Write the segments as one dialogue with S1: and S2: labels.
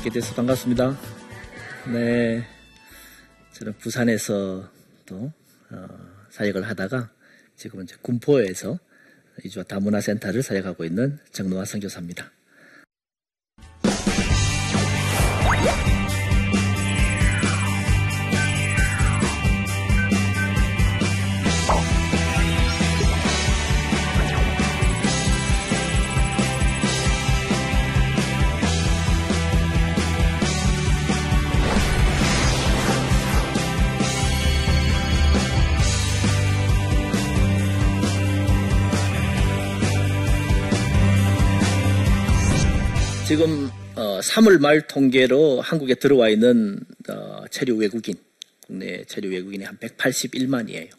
S1: 뵙게 돼서 반갑습니다. 네, 저는 부산에서 또 어, 사역을 하다가 지금은 군포에서 이주와 다문화센터를 사역하고 있는 정노화 선교사입니다. 지금 어, 3월 말 통계로 한국에 들어와 있는 어, 체류 외국인, 국내 체류 외국인이 한 181만이에요.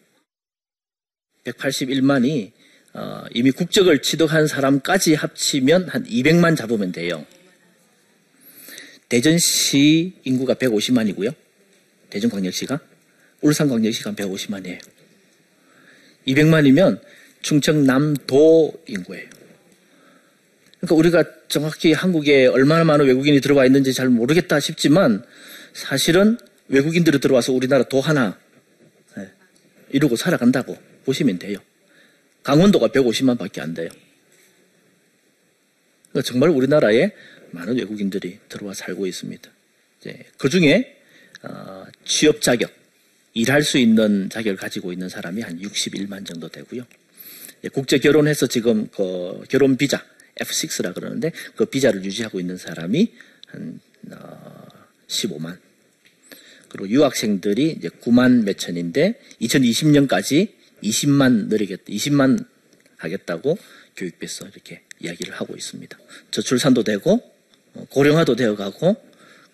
S1: 181만이 어, 이미 국적을 취득한 사람까지 합치면 한 200만 잡으면 돼요. 대전시 인구가 150만이고요. 대전광역시가 울산광역시가 150만이에요. 200만이면 충청남도 인구예요. 그러니까 우리가 정확히 한국에 얼마나 많은 외국인이 들어와 있는지 잘 모르겠다 싶지만 사실은 외국인들이 들어와서 우리나라 도 하나 예, 이루고 살아간다고 보시면 돼요. 강원도가 150만 밖에 안 돼요. 그러니까 정말 우리나라에 많은 외국인들이 들어와 살고 있습니다. 그 중에 어, 취업 자격, 일할 수 있는 자격을 가지고 있는 사람이 한 61만 정도 되고요. 국제 결혼해서 지금 그 결혼 비자 F6라 그러는데 그 비자를 유지하고 있는 사람이 한 어, 15만. 그리고 유학생들이 이제 9만 몇 천인데 2020년까지 20만 늘리겠다. 20만 하겠다고 교육부에서 이렇게 이야기를 하고 있습니다. 저출산도 되고 어, 고령화도 되어 가고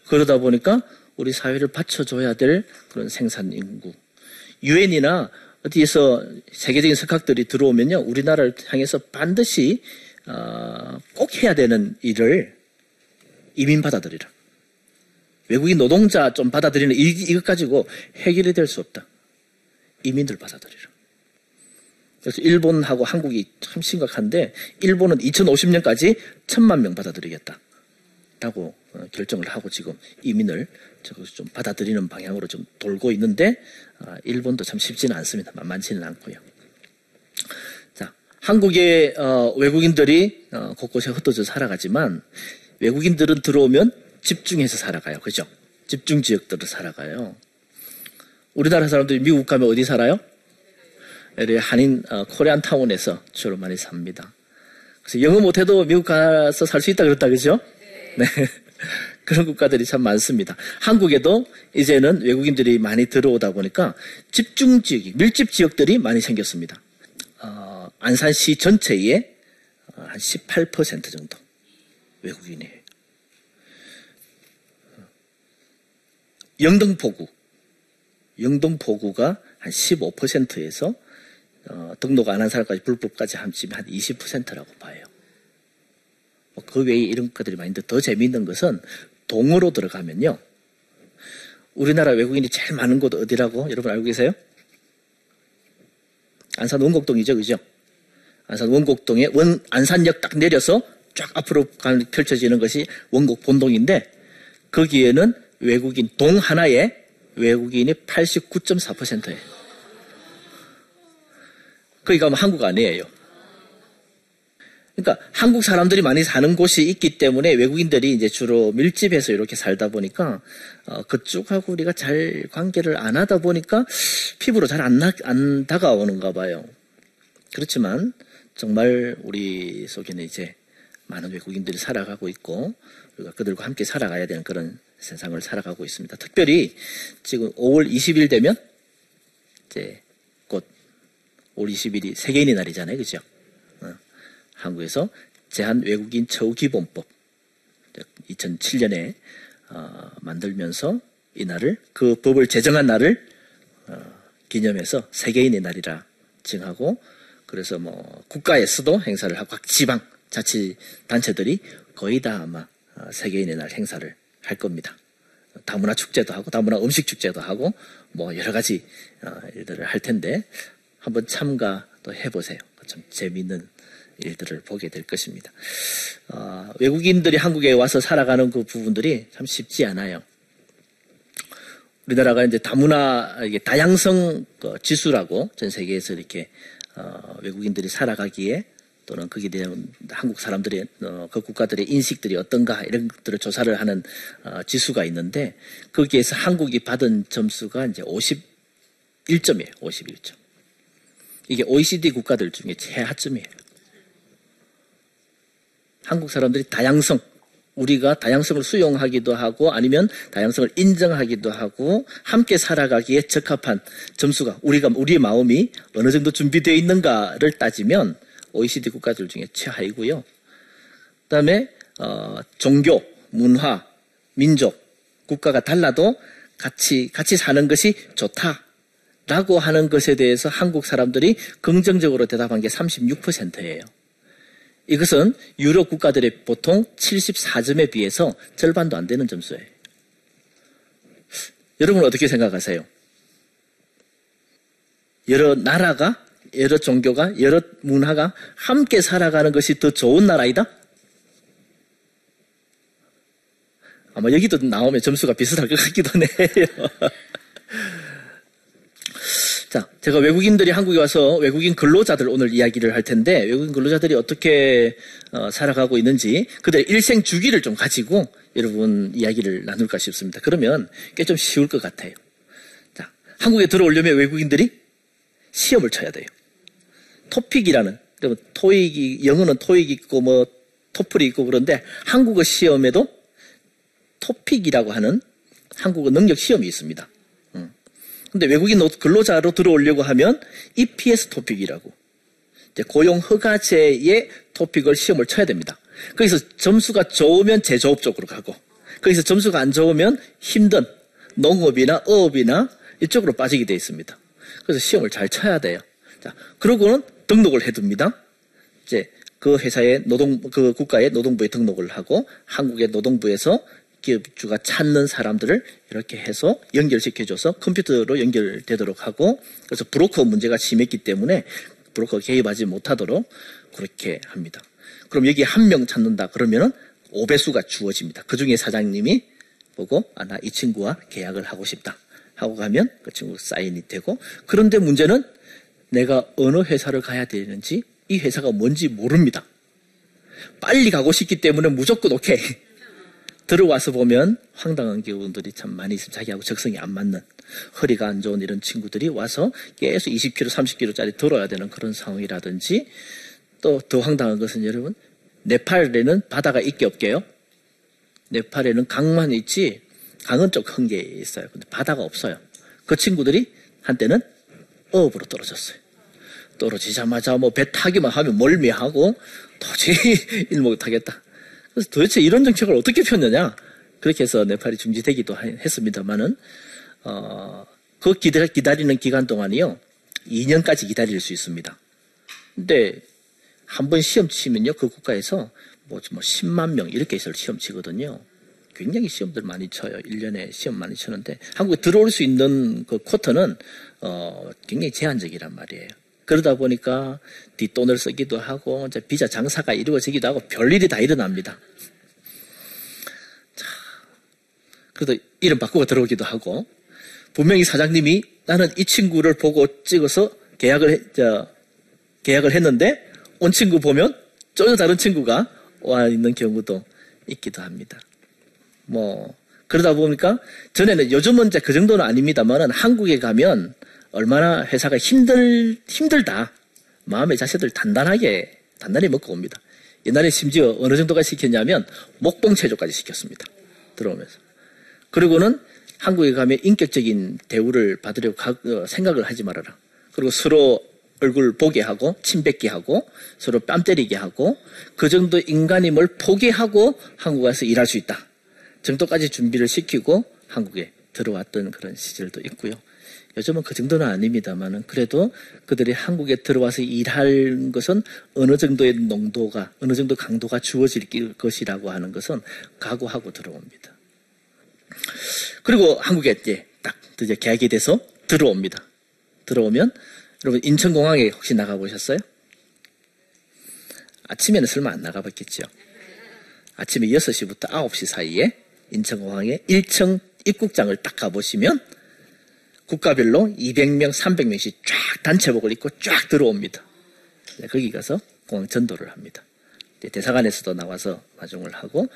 S1: 그러다 보니까 우리 사회를 받쳐줘야 될 그런 생산 인구. 유엔이나 어디에서 세계적인 석학들이 들어오면요, 우리나라를 향해서 반드시 어, 꼭 해야 되는 일을 이민 받아들이라. 외국인 노동자 좀 받아들이는 이, 이것 가지고 해결이 될 수 없다. 이민들 받아들이라. 그래서 일본하고 한국이 참 심각한데 일본은 2050년까지 천만 명 받아들이겠다. 라고 어, 결정을 하고 지금 이민을 좀 받아들이는 방향으로 좀 돌고 있는데 아, 일본도 참 쉽지는 않습니다. 만만치는 않고요. 한국의 어, 외국인들이 어, 곳곳에 흩어져 살아가지만 외국인들은 들어오면 집중해서 살아가요. 그죠? 집중 지역들을 살아가요. 우리나라 사람들이 미국 가면 어디 살아요? 한인 어, 코리안 타운에서 주로 많이 삽니다. 그래서 영어 못해도 미국 가서 살 수 있다 그랬다 그죠? 네. 그런 국가들이 참 많습니다. 한국에도 이제는 외국인들이 많이 들어오다 보니까 집중 지역, 밀집 지역들이 많이 생겼습니다. 안산시 전체의 한 18% 정도 외국인이에요. 영등포구, 영등포구가 한 15%에서 어, 등록 안 한 사람까지 불법까지 합치면 한 20%라고 봐요. 뭐 그 외에 이런 것들이 많은데 더 재미있는 것은 동으로 들어가면요. 우리나라 외국인이 제일 많은 곳 어디라고 여러분 알고 계세요? 안산 원곡동이죠, 그죠? 안산 원곡동에 원, 안산역 딱 내려서 쫙 앞으로 펼쳐지는 것이 원곡 본동인데 거기에는 외국인 동 하나에 외국인이 89.4%예요. 거기 가면 한국 아니에요. 그러니까 한국 사람들이 많이 사는 곳이 있기 때문에 외국인들이 이제 주로 밀집해서 이렇게 살다 보니까 어, 그쪽하고 우리가 잘 관계를 안 하다 보니까 피부로 잘 안 안 다가오는가 봐요. 그렇지만 정말 우리 속에는 이제 많은 외국인들이 살아가고 있고 우리가 그들과 함께 살아가야 되는 그런 세상을 살아가고 있습니다. 특별히 지금 5월 20일 되면 이제 곧 5월 20일이 세계인의 날이잖아요, 그죠? 어, 한국에서 제한 외국인 처우 기본법 2007년에 어, 만들면서 이 날을 그 법을 제정한 날을 어, 기념해서 세계인의 날이라 칭하고 그래서 뭐 국가에서도 행사를 하고 각 지방 자치 단체들이 거의 다 아마 어, 세계인의 날 행사를 할 겁니다. 다문화 축제도 하고 다문화 음식 축제도 하고 뭐 여러 가지 어, 일들을 할 텐데 한번 참가도 해보세요. 참 재미있는 일들을 보게 될 것입니다. 어, 외국인들이 한국에 와서 살아가는 그 부분들이 참 쉽지 않아요. 우리나라가 이제 다문화 이게 다양성 그 지수라고 전 세계에서 이렇게 어, 외국인들이 살아가기에 또는 거기에 대한 한국 사람들의 어, 그 국가들의 인식들이 어떤가 이런 것들을 조사를 하는 어, 지수가 있는데 거기에서 한국이 받은 점수가 이제 51점이에요. 51점. 이게 OECD 국가들 중에 최하점이에요. 한국 사람들이 다양성, 우리가 다양성을 수용하기도 하고 아니면 다양성을 인정하기도 하고 함께 살아가기에 적합한 점수가 우리가 우리의 마음이 어느 정도 준비되어 있는가를 따지면 OECD 국가들 중에 최하이고요. 그다음에 어, 종교, 문화, 민족, 국가가 달라도 같이 같이 사는 것이 좋다 라고 하는 것에 대해서 한국 사람들이 긍정적으로 대답한 게 36%예요. 이것은 유럽 국가들의 보통 74점에 비해서 절반도 안 되는 점수예요. 여러분 은 어떻게 생각하세요? 여러 나라가 여러 종교가, 여러 문화가 함께 살아가는 것이 더 좋은 나라이다? 아마 여기도 나오면 점수가 비슷할 것 같기도 해요. 자, 제가 외국인들이 한국에 와서 외국인 근로자들 오늘 이야기를 할 텐데 외국인 근로자들이 어떻게 어, 살아가고 있는지 그들의 일생 주기를 좀 가지고 여러분 이야기를 나눌까 싶습니다. 그러면 꽤 좀 쉬울 것 같아요. 자, 한국에 들어오려면 외국인들이 시험을 쳐야 돼요. 토픽이라는 토익이 영어는 토익 있고 뭐 토플이 있고 그런데 한국어 시험에도 토픽이라고 하는 한국어 능력 시험이 있습니다. 근데 외국인 근로자로 들어오려고 하면 EPS 토픽이라고 고용 허가제의 토픽을 시험을 쳐야 됩니다. 거기서 점수가 좋으면 제조업 쪽으로 가고 거기서 점수가 안 좋으면 힘든 농업이나 어업이나 이쪽으로 빠지게 되어 있습니다. 그래서 시험을 잘 쳐야 돼요. 자, 그러고는 등록을 해둡니다. 이제 그 회사의 노동, 그 국가의 노동부에 등록을 하고 한국의 노동부에서 기업주가 찾는 사람들을 이렇게 해서 연결시켜줘서 컴퓨터로 연결되도록 하고 그래서 브로커 문제가 심했기 때문에 브로커 개입하지 못하도록 그렇게 합니다. 그럼 여기 한 명 찾는다 그러면은 5배수가 주어집니다. 그 중에 사장님이 보고 아, 나 이 친구와 계약을 하고 싶다. 하고 가면 그 친구 사인이 되고 그런데 문제는 내가 어느 회사를 가야 되는지 이 회사가 뭔지 모릅니다. 빨리 가고 싶기 때문에 무조건 오케이. 들어와서 보면 황당한 경우들이 참 많이 있습니다. 자기하고 적성이 안 맞는 허리가 안 좋은 이런 친구들이 와서 계속 20kg, 30kg짜리 들어야 되는 그런 상황이라든지 또 더 황당한 것은 여러분 네팔에는 바다가 있게 없게요. 네팔에는 강만 있지 강은 좀큰게 있어요. 근데 바다가 없어요. 그 친구들이 한때는 어업으로 떨어졌어요. 떨어지자마자 뭐 배 타기만 하면 멀미하고 도저히 일 못하겠다. 그래서 도대체 이런 정책을 어떻게 폈느냐? 그렇게 해서 네팔이 중지되기도 했습니다만은 어, 그 기다리, 기다리는 기간 동안이요 2년까지 기다릴 수 있습니다. 근데 한 번 시험 치면요 그 국가에서 뭐, 뭐 10만 명 이렇게 해서 시험 치거든요. 굉장히 시험들 많이 쳐요. 1년에 시험 많이 치는데 한국에 들어올 수 있는 그 쿼터는 어, 굉장히 제한적이란 말이에요. 그러다 보니까 뒷돈을 쓰기도 하고 이제 비자 장사가 이루어지기도 하고 별일이 다 일어납니다. 자, 그래도 이름 바꾸고 들어오기도 하고 분명히 사장님이 나는 이 친구를 보고 찍어서 계약을 해, 저, 계약을 했는데 온 친구 보면 전혀 다른 친구가 와 있는 경우도 있기도 합니다. 뭐 그러다 보니까 전에는 요즘은 이제 그 정도는 아닙니다만은 한국에 가면 얼마나 회사가 힘들, 힘들다. 마음의 자세들 단단하게, 단단히 먹고 옵니다. 옛날에 심지어 어느 정도가 시켰냐면 목봉 체조까지 시켰습니다. 들어오면서. 그리고는 한국에 가면 인격적인 대우를 받으려고 어, 생각을 하지 말아라. 그리고 서로 얼굴 보게 하고 침 뱉게 하고 서로 뺨 때리게 하고 그 정도 인간임을 포기하고 한국 에서 일할 수 있다. 정도까지 준비를 시키고 한국에 들어왔던 그런 시절도 있고요. 요즘은 그 정도는 아닙니다만은 그래도 그들이 한국에 들어와서 일할 것은 어느 정도의 농도가 어느 정도 강도가 주어질 것이라고 하는 것은 각오하고 들어옵니다. 그리고 한국에 이제 딱 이제 계약이 돼서 들어옵니다. 들어오면 여러분 인천공항에 혹시 나가 보셨어요? 아침에는 설마 안 나가봤겠죠. 아침에 6시부터 9시 사이에 인천공항에 1층 입국장을 딱 가보시면 국가별로 200명, 300명씩 쫙 단체복을 입고 쫙 들어옵니다. 네, 거기 가서 공항 전도를 합니다. 네, 대사관에서도 나와서 마중을 하고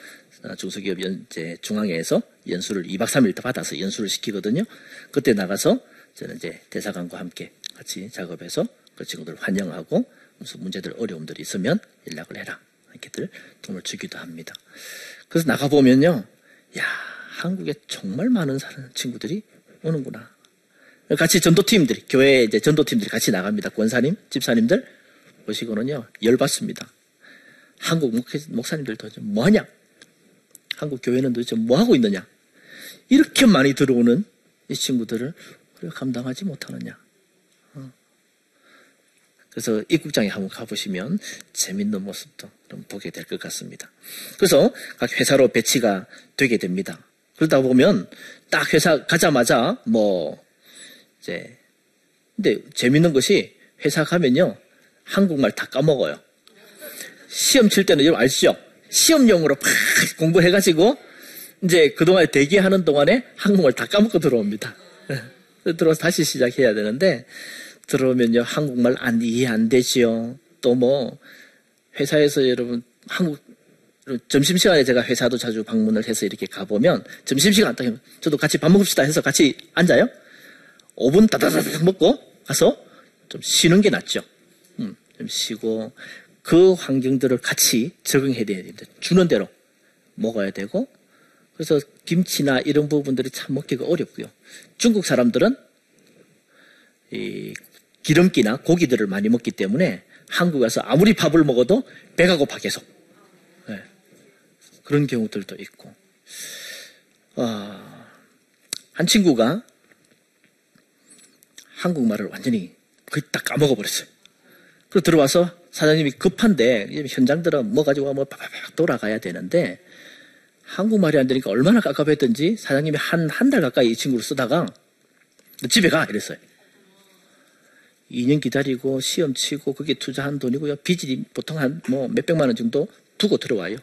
S1: 어, 중소기업 연, 이제 중앙회에서 연수를 2박 3일 더 받아서 연수를 시키거든요. 그때 나가서 저는 이제 대사관과 함께 같이 작업해서 그 친구들 환영하고 무슨 문제들 어려움들이 있으면 연락을 해라 이렇게들 도움을 주기도 합니다. 그래서 나가 보면요, 야 한국에 정말 많은 사람 친구들이 오는구나. 같이 전도팀들이 교회 이제 전도팀들이 같이 나갑니다. 권사님, 집사님들 보시고는요 열받습니다. 한국 목사님들도 뭐하냐? 한국 교회는 도대체 뭐하고 있느냐? 이렇게 많이 들어오는 이 친구들을 우리가 감당하지 못하느냐? 어. 그래서 입국장에 한번 가보시면 재밌는 모습도 좀 보게 될 것 같습니다. 그래서 각 회사로 배치가 되게 됩니다. 그러다 보면 딱 회사 가자마자 뭐 이제 근데 재밌는 것이 회사 가면요 한국말 다 까먹어요. 시험 칠 때는 여러분 아시죠? 시험용으로 팍 공부해가지고 이제 그동안 대기하는 동안에 한국말 다 까먹고 들어옵니다. 들어와서 다시 시작해야 되는데 들어오면요 한국말 안 이해 안 되지요. 또 뭐 회사에서 여러분 한국 점심시간에 제가 회사도 자주 방문을 해서 이렇게 가보면 점심시간 딱 저도 같이 밥 먹읍시다 해서 같이 앉아요. 5분 따다다닥 먹고 가서 좀 쉬는 게 낫죠. 음, 좀 쉬고 그 환경들을 같이 적응해야 됩니다. 주는 대로 먹어야 되고 그래서 김치나 이런 부분들이 참 먹기가 어렵고요. 중국 사람들은 이 기름기나 고기들을 많이 먹기 때문에 한국 에 서 아무리 밥을 먹어도 배가 고파 계속. 네. 그런 경우들도 있고. 어, 한 친구가 한국말을 완전히 거의 딱 까먹어버렸어요. 그리고 들어와서 사장님이 급한데 현장들은 뭐 가지고 뭐 바바박 돌아가야 되는데 한국말이 안 되니까 얼마나 깝깝했던지 사장님이 한 한 달 가까이 이 친구를 쓰다가 집에 가 이랬어요. 2년 기다리고 시험 치고 그게 투자한 돈이고요. 빚이 보통 한 뭐 몇백만 원 정도 두고 들어와요.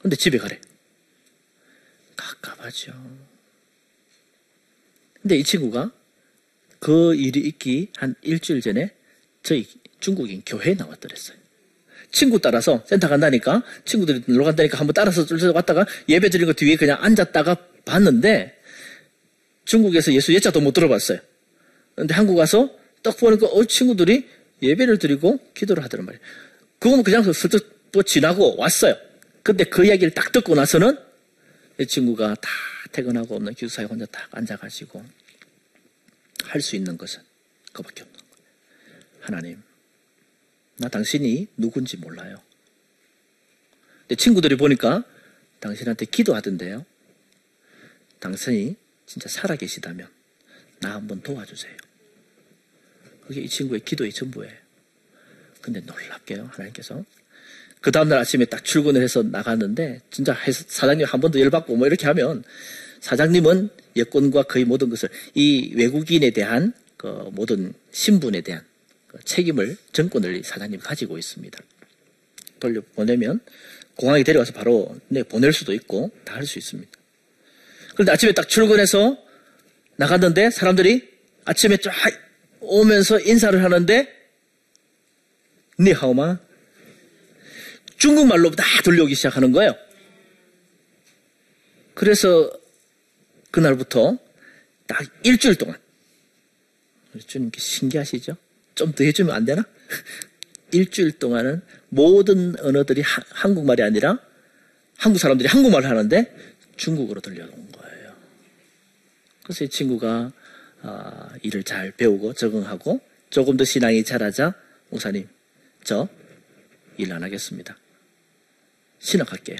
S1: 근데 집에 가래. 갑갑하죠. 근데 이 친구가 그 일이 있기 한 일주일 전에 저희 중국인 교회에 나왔더랬어요. 친구 따라서 센터 간다니까 친구들이 놀러 간다니까 한번 따라서 쫄쫄 왔다가 예배 드린 거 뒤에 그냥 앉았다가 봤는데 중국에서 예수 예자도 못 들어봤어요. 근데 한국 와서 딱 보니까 어 친구들이 예배를 드리고 기도를 하더란 말이에요. 그거는 그냥 슬쩍 뭐 지나고 왔어요. 근데 그 이야기를 딱 듣고 나서는 이 친구가 다 퇴근하고 없는 기숙사에 혼자 딱 앉아가지고 할 수 있는 것은 그밖에 없는 거예요. 하나님, 나 당신이 누군지 몰라요. 근데 친구들이 보니까 당신한테 기도하던데요. 당신이 진짜 살아계시다면 나 한번 도와주세요. 그게 이 친구의 기도의 전부예요. 근데 놀랍게요, 하나님께서. 그 다음날 아침에 딱 출근을 해서 나갔는데, 진짜 사장님 한 번 더 열받고 뭐 이렇게 하면, 사장님은 여권과 거의 모든 것을, 이 외국인에 대한 그 모든 신분에 대한 그 책임을 정권을 사장님이 가지고 있습니다. 돌려 보내면 공항에 데려와서 바로 내 보낼 수도 있고 다 할 수 있습니다. 그런데 아침에 딱 출근해서 나갔는데 사람들이 아침에 쫙 오면서 인사를 하는데 니하오마 중국말로 다 돌려오기 시작하는 거예요. 그래서 그날부터 딱 일주일 동안 주님 신기하시죠? 좀 더 해주면 안 되나? 일주일 동안은 모든 언어들이 하, 한국말이 아니라 한국 사람들이 한국말을 하는데 중국어로 들려온 거예요. 그래서 이 친구가 어, 일을 잘 배우고 적응하고 조금 더 신앙이 자라자 목사님 저 일 안 하겠습니다. 신학할게요.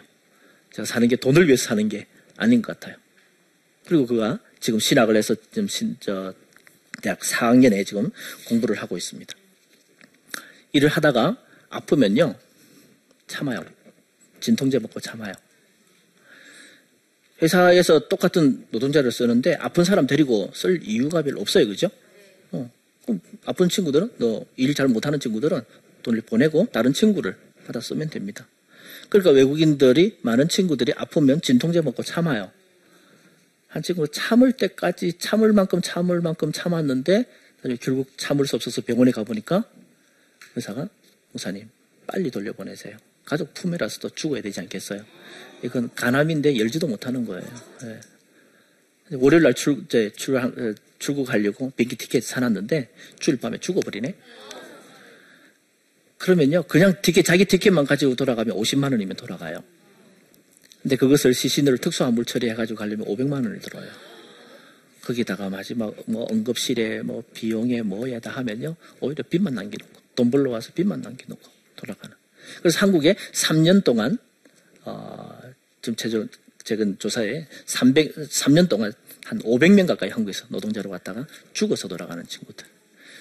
S1: 제가 사는 게 돈을 위해서 사는 게 아닌 것 같아요. 그리고 그가 지금 신학을 해서 좀 신, 저, 대학 4학년에 지금 공부를 하고 있습니다. 일을 하다가 아프면요, 참아요. 진통제 먹고 참아요. 회사에서 똑같은 노동자를 쓰는데 아픈 사람 데리고 쓸 이유가 별로 없어요. 그죠? 어. 아픈 친구들은, 너 일 잘 못하는 친구들은 돈을 보내고 다른 친구를 받아 쓰면 됩니다. 그러니까 외국인들이 많은 친구들이 아프면 진통제 먹고 참아요. 한 친구 참을 때까지 참을 만큼 참을 만큼 참았는데 결국 참을 수 없어서 병원에 가보니까 의사가 목사님 빨리 돌려보내세요. 가족 품에라서도 죽어야 되지 않겠어요? 이건 간암인데 열지도 못하는 거예요. 네. 월요일 날 출, 출, 어, 출국하려고 비행기 티켓 사놨는데 주일 밤에 죽어버리네. 그러면요, 그냥 티켓, 자기 티켓만 가지고 돌아가면 50만 원이면 돌아가요. 근데 그것을 시신으로 특수한 물 처리해가지고 가려면 500만 원을 들어요. 거기다가 마지막 뭐 응급실에 뭐 비용에 뭐에 다 하면요, 오히려 빚만 남겨놓고, 돈 벌러 와서 빚만 남겨놓고 돌아가는. 그래서 한국에 3년 동안, 어, 지금 최근, 최근 조사에 300, 3년 동안 한 500명 가까이 한국에서 노동자로 왔다가 죽어서 돌아가는 친구들.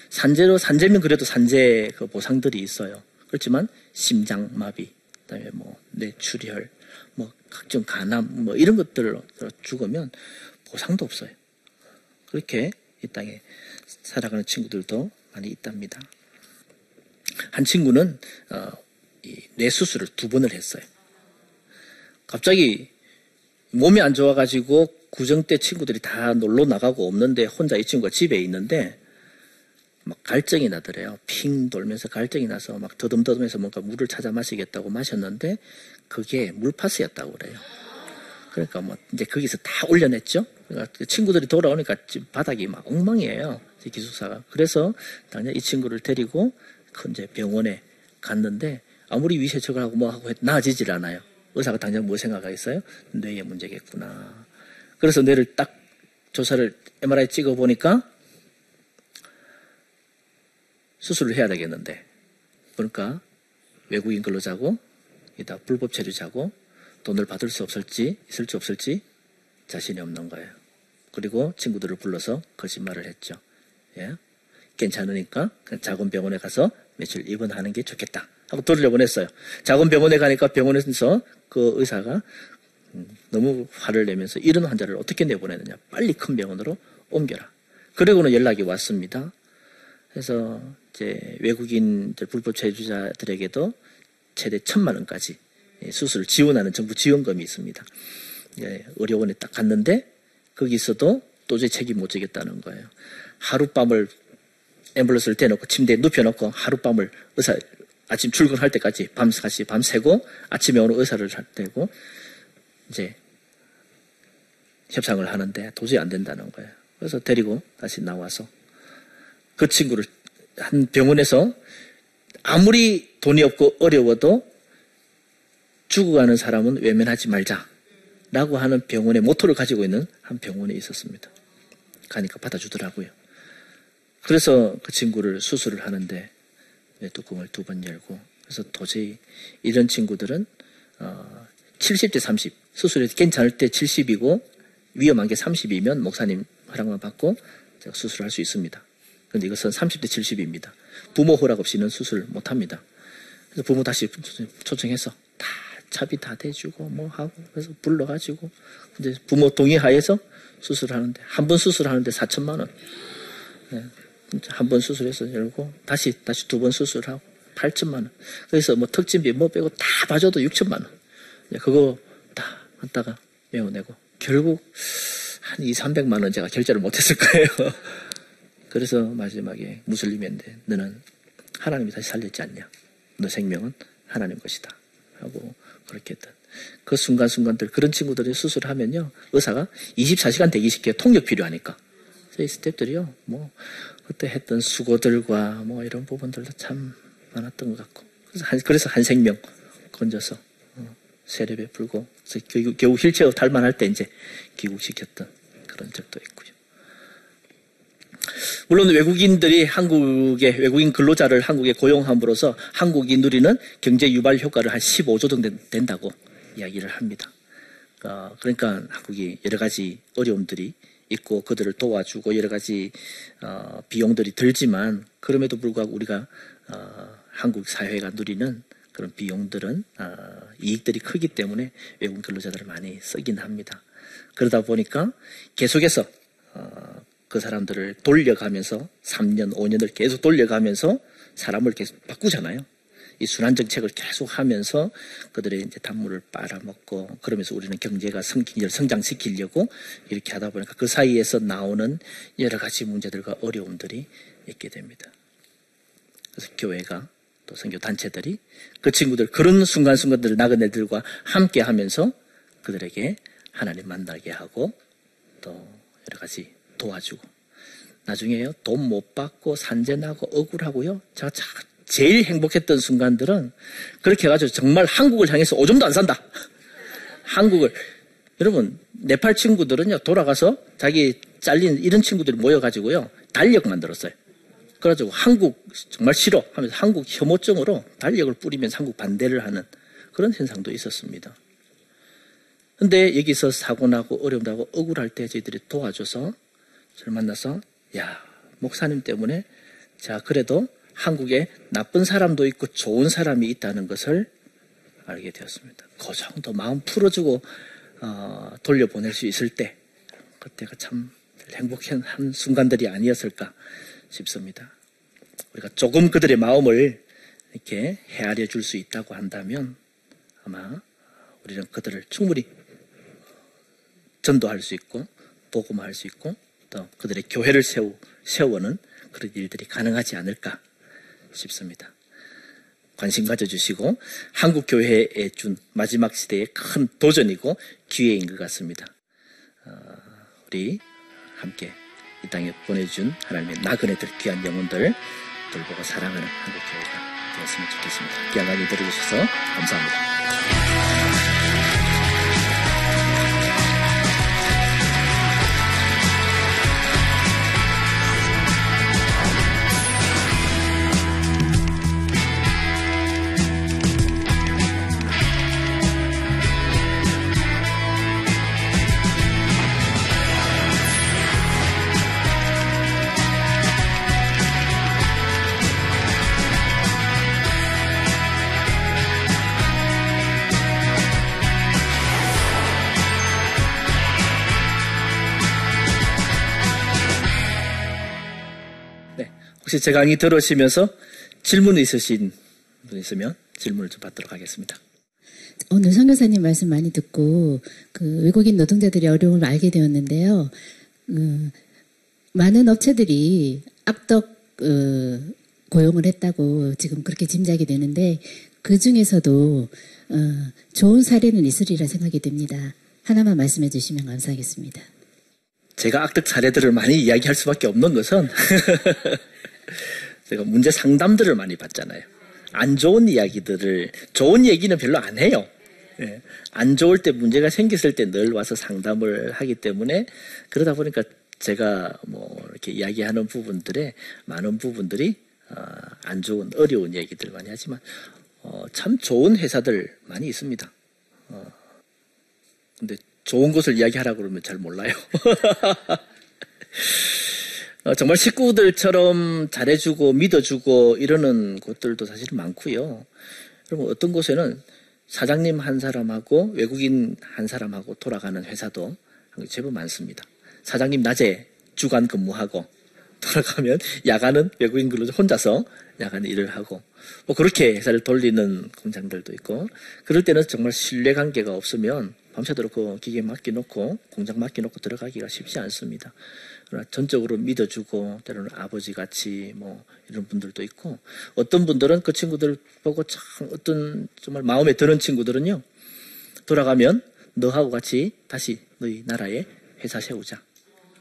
S1: 산재로, 산재면 그래도 산재 그 보상들이 있어요. 그렇지만 심장 마비, 그다음에 뭐 뇌출혈, 뭐 각종 간암, 뭐 이런 것들로 죽으면 보상도 없어요. 그렇게 이 땅에 살아가는 친구들도 많이 있답니다. 한 친구는 어, 뇌 수술을 두 번을 했어요. 갑자기 몸이 안 좋아가지고 구정 때 친구들이 다 놀러 나가고 없는데 혼자 이 친구가 집에 있는데 막 갈증이 나더래요. 핑 돌면서 갈증이 나서 막 더듬더듬해서 뭔가 물을 찾아 마시겠다고 마셨는데 그게 물파스였다고 그래요. 그러니까 뭐 이제 거기서 다 올려냈죠. 그러니까 그 친구들이 돌아오니까 집 바닥이 막 엉망이에요. 기숙사가. 그래서 당장 이 친구를 데리고 이제 병원에 갔는데 아무리 위세척을 하고 뭐 하고 나아지질 않아요. 의사가 당장 뭐 생각하겠어요? 뇌에 문제겠구나. 그래서 뇌를 딱 조사를 MRI 찍어 보니까 수술을 해야 되겠는데 그러니까 외국인 근로자고 이다 불법 체류자고 돈을 받을 수 없을지 있을지 없을지 자신이 없는 거예요. 그리고 친구들을 불러서 거짓말을 했죠. 예? 괜찮으니까 작은 병원에 가서 며칠 입원하는 게 좋겠다 하고 돌려보냈어요. 작은 병원에 가니까 병원에서 그 의사가 음, 너무 화를 내면서 이런 환자를 어떻게 내보내느냐. 빨리 큰 병원으로 옮겨라. 그리고는 연락이 왔습니다. 그래서 이제 외국인 불법 체류자들에게도 최대 천만 원까지 수술을 지원하는 정부 지원금이 있습니다. 예, 의료원에 딱 갔는데 거기서도 도저히 책임 못 지겠다는 거예요. 하룻밤을 앰뷸런스를 대놓고 침대에 눕혀놓고 하룻밤을 의사 아침 출근할 때까지 밤 같이 밤새고 아침에 오는 의사를 대고 이제 협상을 하는데 도저히 안 된다는 거예요. 그래서 데리고 다시 나와서 그 친구를 한 병원에서 아무리 돈이 없고 어려워도 죽어가는 사람은 외면하지 말자. 라고 하는 병원의 모토를 가지고 있는 한 병원에 있었습니다. 가니까 받아주더라고요. 그래서 그 친구를 수술을 하는데 뚜껑을 두 번 열고 그래서 도저히 이런 친구들은 어 70대 30 수술이 괜찮을 때 70이고 위험한 게 30이면 목사님 허락만 받고 수술할 수 있습니다. 그런데 이것은 30대 70입니다. 부모 허락 없이는 수술 못 합니다. 그래서 부모 다시 초청해서 다 차비 다 대주고 뭐 하고 그래서 불러가지고 이제 부모 동의하에서 수술하는데 한 번 수술하는데 4천만 원. 네. 한번 수술해서 열고 다시 다시 두 번 수술하고 8천만 원. 그래서 뭐 특진비 뭐 빼고 다 봐줘도 6천만 원. 그거 다 갖다가 메워내고 결국 한 2, 300만 원 제가 결제를 못했을 거예요. 그래서 마지막에 무슬림인데 너는 하나님이 다시 살렸지 않냐? 너 생명은 하나님 것이다. 하고 그렇게 했던 그 순간순간들 그런 친구들이 수술하면요 의사가 24시간 대기시켜 통역 필요하니까 이 스탭들이요 뭐 그때 했던 수고들과 뭐 이런 부분들도 참 많았던 것 같고 그래서 한, 그래서 한 생명 건져서 어, 세례 베풀고 겨우, 겨우 휠체어 탈만할 때 이제 귀국시켰던 그런 적도 있고요. 물론 외국인들이 한국의 외국인 근로자를 한국에 고용함으로써 한국이 누리는 경제 유발 효과를 한 15조 정도 된다고 이야기를 합니다. 어, 그러니까 한국이 여러 가지 어려움들이 있고 그들을 도와주고 여러 가지 어, 비용들이 들지만 그럼에도 불구하고 우리가 어, 한국 사회가 누리는 그런 비용들은 어, 이익들이 크기 때문에 외국 근로자들을 많이 쓰긴 합니다. 그러다 보니까 계속해서 어, 그 사람들을 돌려가면서 3년, 5년을 계속 돌려가면서 사람을 계속 바꾸잖아요. 이 순환 정책을 계속 하면서 그들의 이제 단물을 빨아먹고 그러면서 우리는 경제가 성, 성장시키려고 이렇게 하다 보니까 그 사이에서 나오는 여러 가지 문제들과 어려움들이 있게 됩니다. 그래서 교회가 또 선교 단체들이 그 친구들 그런 순간순간들을 나그네들과 함께 하면서 그들에게 하나님 만나게 하고 또 여러 가지 도와주고. 나중에요 돈 못 받고 산재나고 억울하고요. 제가 제일 행복했던 순간들은 그렇게 해가지고 정말 한국을 향해서 오줌도 안 산다. 한국을. 여러분 네팔 친구들은요 돌아가서 자기 잘린 이런 친구들이 모여가지고요 달력 만들었어요. 그래가지고 한국 정말 싫어 하면서 한국 혐오증으로 달력을 뿌리면서 한국 반대를 하는 그런 현상도 있었습니다. 근데 여기서 사고 나고 어려움 나고 억울할 때 저희들이 도와줘서 저를 만나서 야 목사님 때문에 자 그래도 한국에 나쁜 사람도 있고 좋은 사람이 있다는 것을 알게 되었습니다. 그 정도 마음 풀어주고 어, 돌려보낼 수 있을 때 그때가 참 행복한 한 순간들이 아니었을까 싶습니다. 우리가 조금 그들의 마음을 이렇게 헤아려 줄 수 있다고 한다면 아마 우리는 그들을 충분히 전도할 수 있고 복음할 수 있고 또 그들의 교회를 세우, 세우는 그런 일들이 가능하지 않을까 싶습니다. 관심 가져주시고 한국 교회에 준 마지막 시대의 큰 도전이고 기회인 것 같습니다. 어, 우리 함께 이 땅에 보내준 하나님의 나그네들 귀한 영혼들 돌보고 사랑하는 한국 교회가 되었으면 좋겠습니다. 귀한 말씀 들어주셔서 감사합니다. 혹시 제 강의 들으시면서 질문 있으신 분 있으면 질문을 좀 받도록 하겠습니다.
S2: 오늘 선교사님 말씀 많이 듣고 그 외국인 노동자들의 어려움을 알게 되었는데요. 음, 많은 업체들이 악덕 어, 고용을 했다고 지금 그렇게 짐작이 되는데 그 중에서도 어, 좋은 사례는 있으리라 생각이 됩니다. 하나만 말씀해 주시면 감사하겠습니다.
S1: 제가 악덕 사례들을 많이 이야기할 수밖에 없는 것은 제가 문제 상담들을 많이 받잖아요. 안 좋은 이야기들을 좋은 얘기는 별로 안 해요. 예. 안 좋을 때 문제가 생겼을 때 늘 와서 상담을 하기 때문에 그러다 보니까 제가 뭐 이렇게 이야기하는 부분들의 많은 부분들이 어, 안 좋은 어려운 얘기들 많이 하지만 어, 참 좋은 회사들 많이 있습니다. 어, 근데 좋은 것을 이야기하라고 그러면 잘 몰라요. 어, 정말 식구들처럼 잘해주고 믿어주고 이러는 곳들도 사실 많고요. 그리고 어떤 곳에는 사장님 한 사람하고 외국인 한 사람하고 돌아가는 회사도 제법 많습니다. 사장님 낮에 주간 근무하고 돌아가면 야간은 외국인 근로자 혼자서 야간 일을 하고 뭐 그렇게 회사를 돌리는 공장들도 있고 그럴 때는 정말 신뢰 관계가 없으면 밤새도록 그 기계 맡겨놓고 공장 맡겨놓고 들어가기가 쉽지 않습니다. 그러나 전적으로 믿어주고 때로는 아버지 같이 뭐 이런 분들도 있고 어떤 분들은 그 친구들 보고 참 어떤 정말 마음에 드는 친구들은요 돌아가면 너하고 같이 다시 너희 나라에 회사 세우자.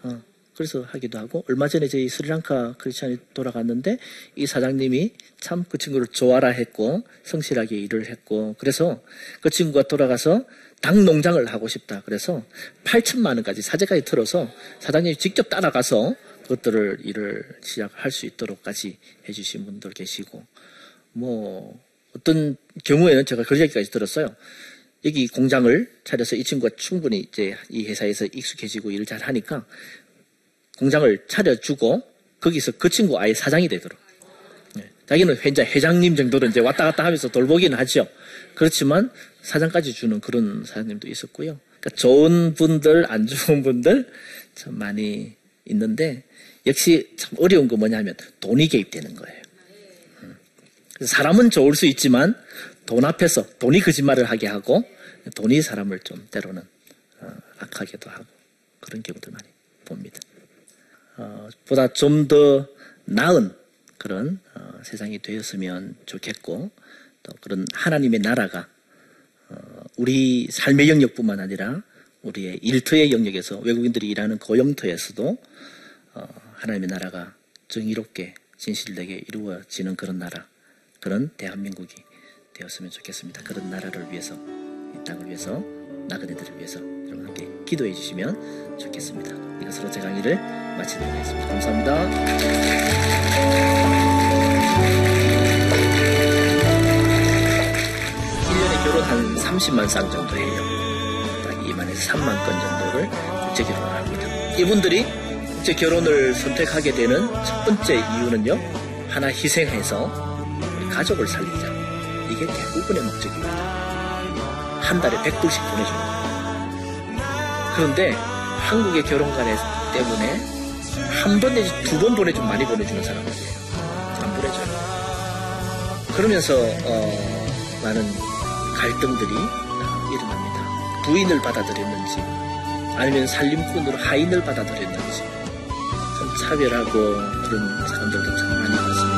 S1: 어, 그래서 하기도 하고 얼마 전에 저희 스리랑카 크리스찬이 돌아갔는데 이 사장님이 참 그 친구를 좋아라 했고 성실하게 일을 했고 그래서 그 친구가 돌아가서 닭 농장을 하고 싶다. 그래서 8천만 원까지 사재까지 들어서 사장님이 직접 따라가서 그것들을 일을 시작할 수 있도록까지 해주신 분들 계시고 뭐 어떤 경우에는 제가 그런 얘기까지 들었어요. 여기 공장을 차려서 이 친구가 충분히 이제 이 회사에서 익숙해지고 일을 잘 하니까 공장을 차려주고 거기서 그 친구 아예 사장이 되도록. 네. 자기는 회장, 회장님 정도로 이제 왔다 갔다 하면서 돌보기는 하죠. 그렇지만 사장까지 주는 그런 사장님도 있었고요. 그러니까 좋은 분들, 안 좋은 분들 참 많이 있는데 역시 참 어려운 거 뭐냐면 돈이 개입되는 거예요. 음. 사람은 좋을 수 있지만 돈 앞에서 돈이 거짓말을 하게 하고 돈이 사람을 좀 때로는 어, 악하게도 하고 그런 경우들 많이 봅니다. 어, 보다 좀 더 나은 그런 어, 세상이 되었으면 좋겠고 또 그런 하나님의 나라가 어, 우리 삶의 영역뿐만 아니라 우리의 일터의 영역에서 외국인들이 일하는 고용터에서도 어, 하나님의 나라가 정의롭게 진실되게 이루어지는 그런 나라 그런 대한민국이 되었으면 좋겠습니다. 그런 나라를 위해서 이 땅을 위해서 나그네들을 위해서 여러분 함께 기도해 주시면 좋겠습니다. 이것으로 제 강의를 마치도록 하겠습니다. 감사합니다. 1년에 결혼 한 30만 쌍 정도 해요. 딱 2만에서 3만 건 정도를 국제 결혼을 합니다. 이분들이 국제 결혼을 선택하게 되는 첫 번째 이유는요. 하나 희생해서 우리 가족을 살리자. 이게 대부분의 목적입니다. 한 달에 100불씩 보내주는 거예요. 그런데 한국의 결혼관에 때문에 한 번 내지 두 번 보내주면 많이 보내주는 사람들이에요. 안 보내줘요. 그러면서 어, 많은 갈등들이 일어납니다. 부인을 받아들였는지 아니면 살림꾼으로 하인을 받아들였는지 좀 차별하고 그런 사람들도 참 많이 봤습니다.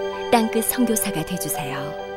S3: 땅끝 선교사가 되주세요.